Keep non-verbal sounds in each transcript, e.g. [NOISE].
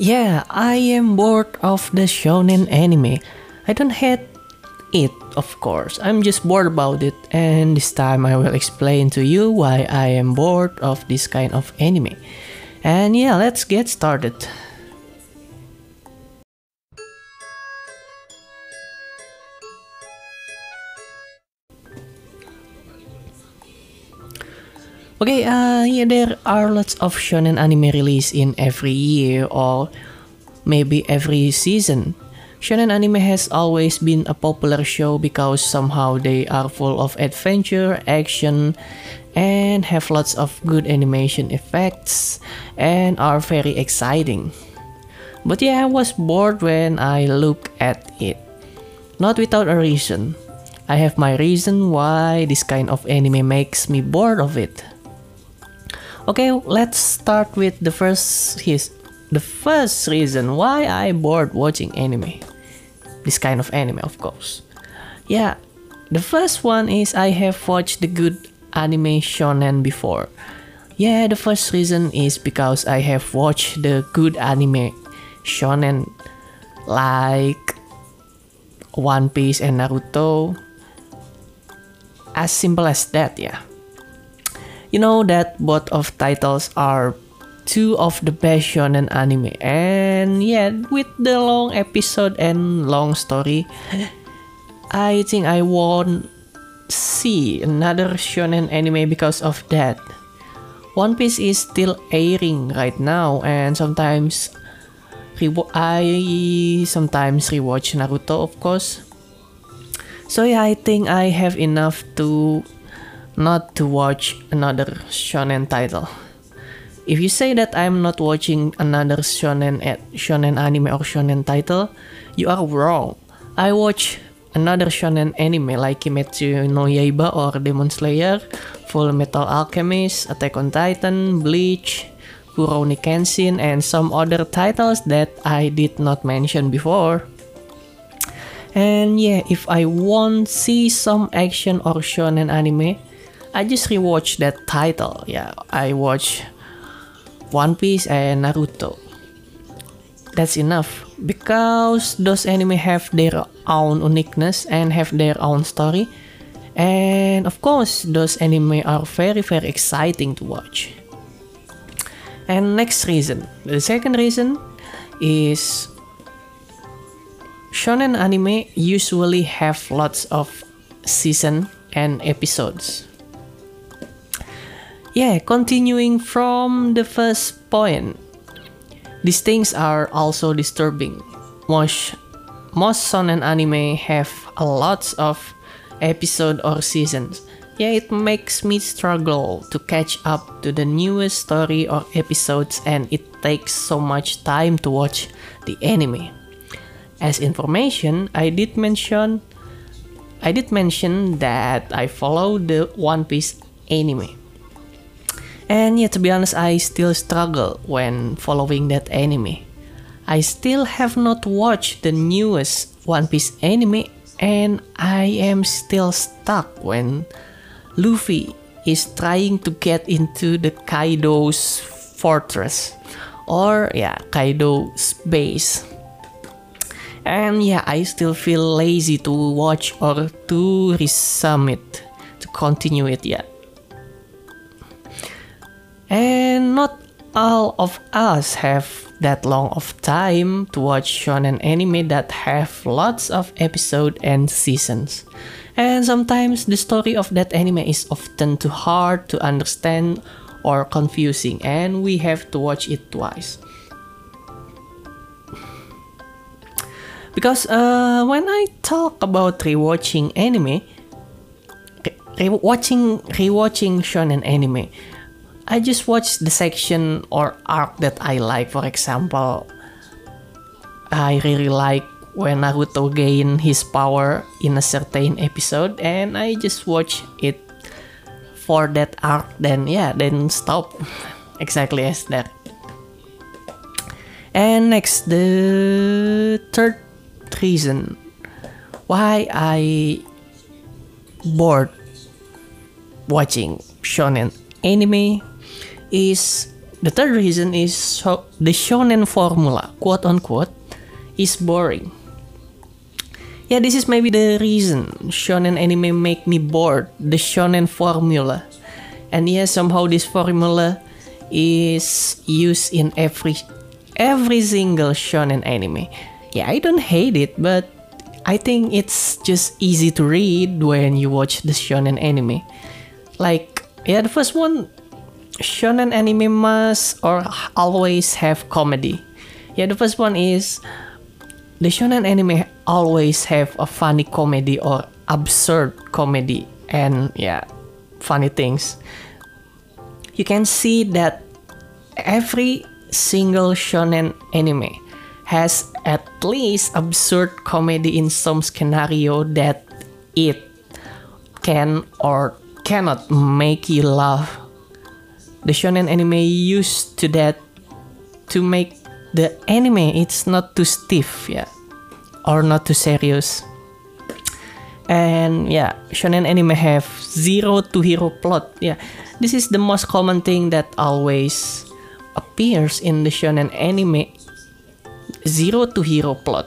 Yeah, I am bored of the shonen anime. I don't hate it, of course. I'm just bored about it, and this time I will explain to you why I am bored of this kind of anime. And yeah, let's get started. Okay, uh, yeah, there are lots of shonen anime released in every year or maybe every season. Shonen anime has always been a popular show because somehow they are full of adventure, action, and have lots of good animation effects and are very exciting. But yeah, I was bored when I look at it. Not without a reason. I have my reason why this kind of anime makes me bored of it. Okay, let's start with the first his the first reason why I bored watching anime. This kind of anime, of course. Yeah, the first one is I have watched the good anime shonen before. Yeah, the first reason is because I have watched the good anime shonen like One Piece and Naruto. As simple as that, yeah. You know that both of titles are two of the best shonen anime and yeah with the long episode and long story [LAUGHS] I think I won't see another shonen anime because of that. One Piece is still airing right now and sometimes I sometimes rewatch Naruto of course. So yeah, I think I have enough to not to watch another shonen title. If you say that I'm not watching another shonen shonen anime or shonen title, you are wrong. I watch another shonen anime like Kimetsu no Yaiba or Demon Slayer, Full Metal Alchemist, Attack on Titan, Bleach, Rurouni Kenshin, and some other titles that I did not mention before. And yeah, if I want see some action or shonen anime, I just rewatch that title. Yeah, I watch One Piece and Naruto. That's enough because those anime have their own uniqueness and have their own story. And of course, those anime are very very exciting to watch. And next reason, the second reason is shonen anime usually have lots of season and episodes. Yeah, continuing from the first point, these things are also disturbing. Most most shonen anime have a lots of episode or seasons. Yeah, it makes me struggle to catch up to the newest story or episodes and it takes so much time to watch the anime. As information, I did mention I did mention that I follow the One Piece anime. And yeah, to be honest, I still struggle when following that anime. I still have not watched the newest One Piece anime, and I am still stuck when Luffy is trying to get into the Kaido's fortress, or yeah, Kaido's base. And yeah, I still feel lazy to watch or to resume it, to continue it yet. And all of us have that long of time to watch shonen anime that have lots of episodes and seasons. And sometimes the story of that anime is often too hard to understand or confusing and we have to watch it twice. Because uh, when I talk about rewatching anime, re- watching rewatching shonen anime, I just watch the section or arc that I like. For example, I really like when Naruto gain his power in a certain episode, and I just watch it for that arc. Then yeah, then stop. [LAUGHS] exactly as that. And next, the third reason why I bored watching shonen anime is the third reason is so the shonen formula, quote unquote, is boring. Yeah, this is maybe the reason shonen anime make me bored. The shonen formula, and yeah, somehow this formula is used in every every single shonen anime. Yeah, I don't hate it, but I think it's just easy to read when you watch the shonen anime. Like, yeah, the first one, shonen anime must or always have comedy. Yeah, the first one is the shonen anime always have a funny comedy or absurd comedy and yeah, funny things. You can see that every single shonen anime has at least absurd comedy in some scenario that it can or cannot make you laugh. The shonen anime used to that to make the anime it's not too stiff, yeah, or not too serious. And yeah, shonen anime have zero to hero plot. Yeah, this is the most common thing that always appears in the shonen anime zero to hero plot.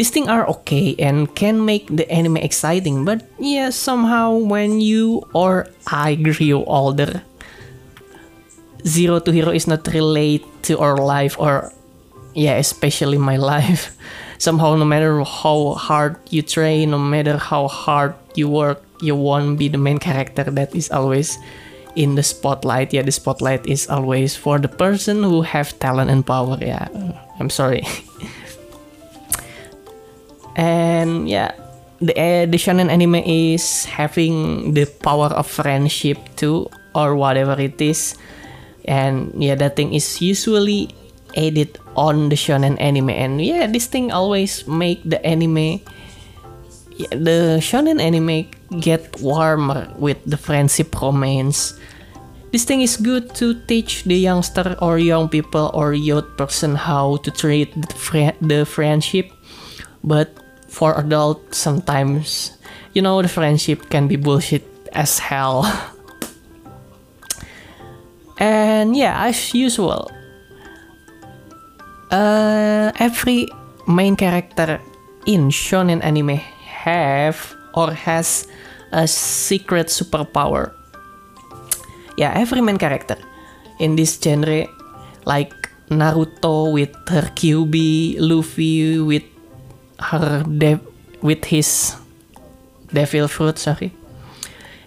These things are okay and can make the anime exciting, but yeah, somehow when you or I grew older, zero to hero is not relate to our life or yeah, especially my [LAUGHS] life. Somehow, no matter how hard you train, no matter how hard you work, you won't be the main character that is always in the spotlight. Yeah the spotlight is always for the person who have talent and power. Yeah i'm sorry [LAUGHS] and yeah the uh, the shonen anime is having the power of friendship too or whatever it is and yeah that thing is usually added on the shonen anime and yeah this thing always make the anime the shonen anime get warmer with the friendship romance. This thing is good to teach the youngster or young people or youth person how to treat the, fri- the friendship. But for adult, sometimes, you know, the friendship can be bullshit as hell. [LAUGHS] and yeah, as usual, uh, every main character in shonen anime have or has a secret superpower. Yeah, every main character in this genre, like Naruto with her Kyuubi, Luffy with her with his devil fruit, sorry,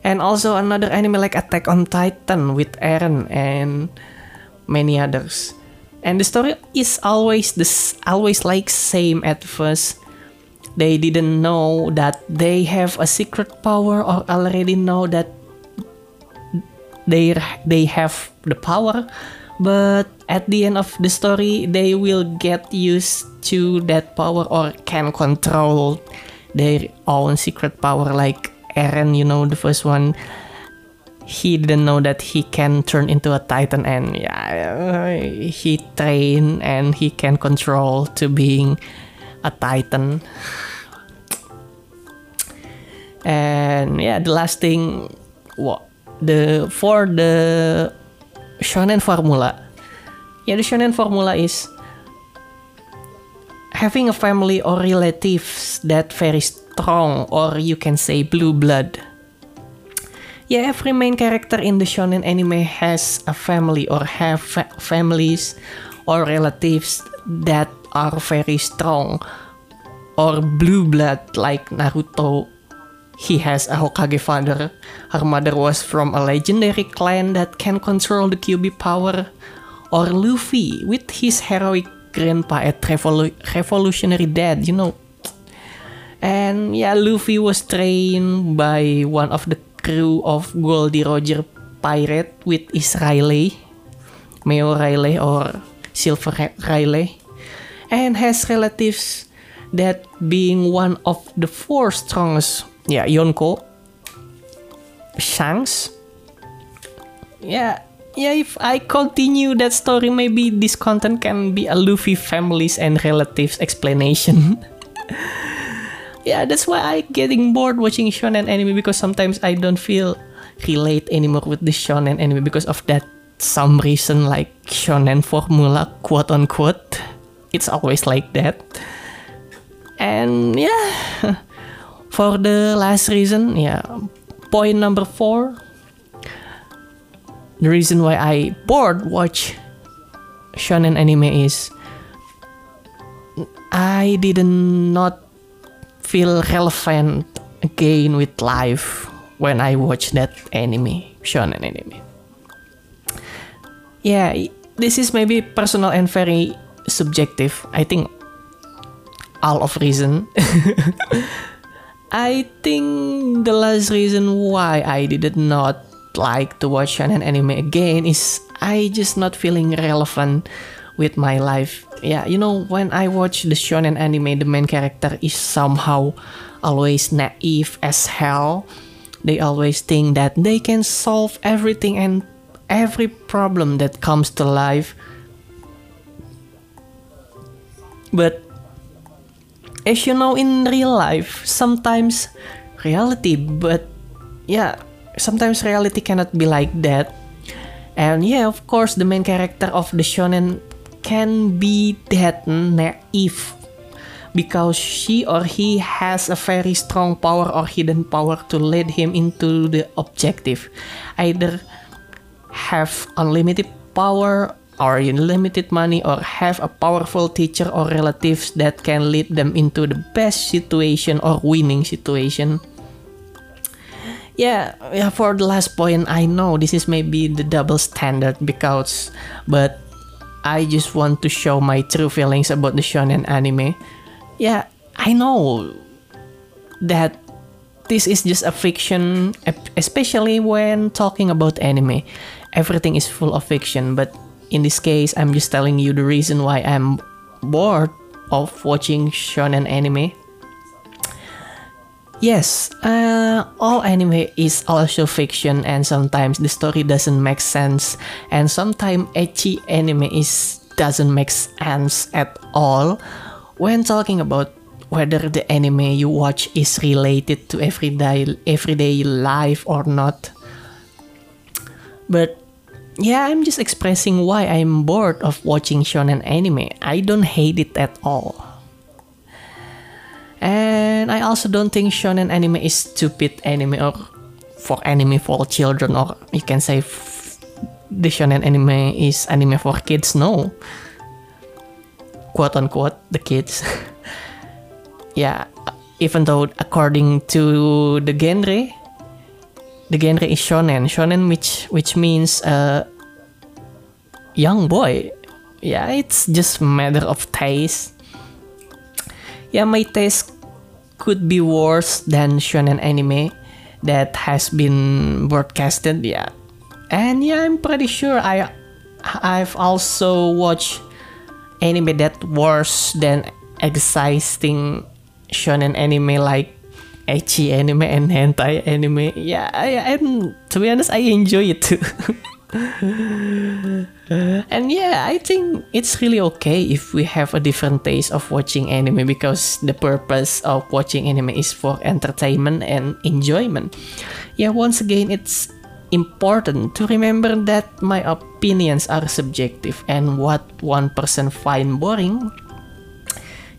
and also another anime like Attack on Titan with Eren and many others. And the story is always this always like same at first. They didn't know that they have a secret power or already know that they they have the power but at the end of the story they will get used to that power or can control their own secret power. Like Eren you know the first one he didn't know that he can turn into a titan and yeah he train and he can control to being a titan. And yeah the last thing what the for the shonen formula. Yeah the shonen formula is having a family or relatives that very strong or you can say blue blood. Yeah every main character in the shonen anime has a family or have fa- families or relatives that are very strong or blue blood like Naruto he has a Hokage father. Her mother was from a legendary clan that can control the Kyuubi power. Or Luffy with his heroic grandpa at revolu- revolutionary dad, you know. And yeah, Luffy was trained by one of the crew of Gol D. Roger pirate with his Rayleigh, Meo Rayleigh or Silver Rayleigh, and has relatives that being one of the four strongest yeah Yonko. Shanks. Yeah yeah if I continue that story maybe this content can be a Luffy families and relatives explanation. [LAUGHS] Yeah that's why I getting bored watching shonen anime because sometimes I don't feel relate anymore with the shonen anime because of that some reason like shonen formula quote unquote. It's always like that. And yeah [LAUGHS] for the last reason yeah. Point number four. The reason why i bored watch shonen anime is i did not feel relevant again with life when i watch that anime shonen anime. Yeah this is maybe personal and very subjective. I think all of reason [LAUGHS] i think the last reason why i did not like to watch shonen anime again is i just not feeling relevant with my life yeah you know when i watch the shonen anime the main character is somehow always naive as hell they always think that they can solve everything and every problem that comes to life. But as you know, in real life, sometimes reality, but yeah, sometimes reality cannot be like that. And yeah, of course, the main character of the shonen can be that naive because she or he has a very strong power or hidden power to lead him into the objective. Either have unlimited power or unlimited money or have a powerful teacher or relatives that can lead them into the best situation or winning situation. Yeah, yeah, for the last point, I know this is maybe the double standard because, but I just want to show my true feelings about the shonen anime. Yeah, I know that this is just a fiction, especially when talking about anime everything is full of fiction, but in this case, I'm just telling you the reason why I'm bored of watching shonen anime. Yes, uh, all anime is also fiction, and sometimes the story doesn't make sense, and sometimes ecchi anime is doesn't make sense at all. When talking about whether the anime you watch is related to everyday everyday life or not, but yeah, I'm just expressing why I'm bored of watching shonen anime. I don't hate it at all. And I also don't think shonen anime is stupid anime or for anime for children or you can say the shonen anime is anime for kids. No. Quote unquote, the kids. [LAUGHS] yeah, even though according to the genre, the genre is shonen. Shonen which which means uh, young boy. Yeah, it's just matter of taste. Yeah, my taste could be worse than shonen anime that has been broadcasted. Yeah, and yeah, I'm pretty sure I I've also watched anime that worse than existing shonen anime like ecchi anime and hentai anime. Yeah, I, and to be honest, I enjoy it too. [LAUGHS] and yeah, I think it's really okay if we have a different taste of watching anime because the purpose of watching anime is for entertainment and enjoyment. Yeah, once again, it's important to remember that my opinions are subjective and what one person find boring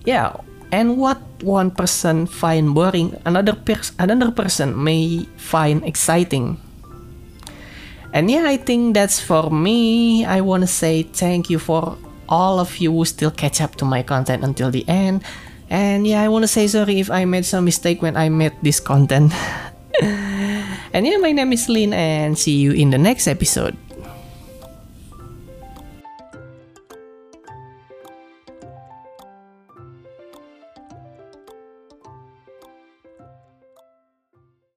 yeah and what one person find boring, another another person may find exciting. And yeah, I think that's for me. I want to say thank you for all of you who still catch up to my content until the end. And yeah, I want to say sorry if I made some mistake when I made this content. [LAUGHS] and yeah, my name is Lin and see you in the next episode.